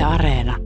Yle Areena.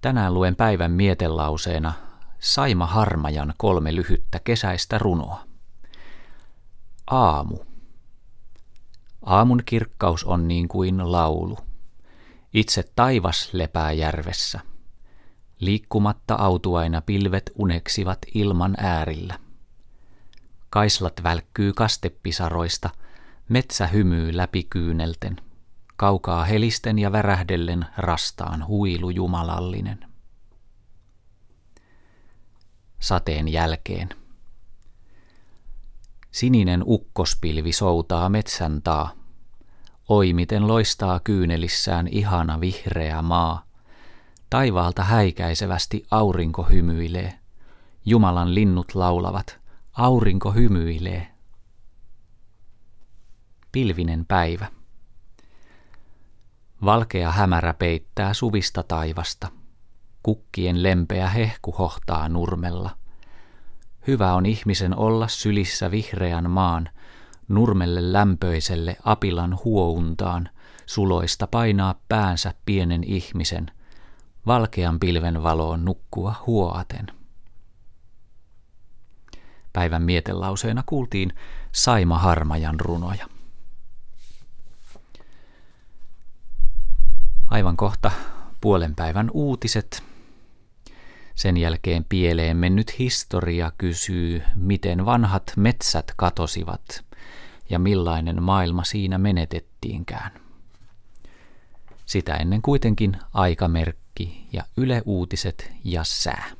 Tänään luen päivän mietelauseena Saima Harmajan kolme lyhyttä kesäistä runoa. Aamu. Aamun kirkkaus on niin kuin laulu. Itse taivas lepää järvessä. Liikkumatta autuaina pilvet uneksivat ilman äärillä. Kaislat välkkyy kastepisaroista, metsä hymyy läpi kyynelten. Kaukaa helisten ja värähdellen rastaan huilu jumalallinen. Sateen jälkeen. Sininen ukkospilvi soutaa metsän taa. Oi miten loistaa kyynelissään ihana vihreä maa. Taivaalta häikäisevästi aurinko hymyilee. Jumalan linnut laulavat, aurinko hymyilee. Pilvinen päivä. Valkea hämärä peittää suvista taivasta. Kukkien lempeä hehku hohtaa nurmella. Hyvä on ihmisen olla sylissä vihreän maan, nurmelle lämpöiselle apilan huountaan, suloista painaa päänsä pienen ihmisen, valkean pilven valoon nukkua huoaten. Päivän mietelauseena kuultiin Saima Harmajan runoja. Aivan kohta puolen päivän uutiset. Sen jälkeen pieleen mennyt historia kysyy, miten vanhat metsät katosivat ja millainen maailma siinä menetettiinkään. Sitä ennen kuitenkin aikamerkki ja Yle Uutiset ja sää.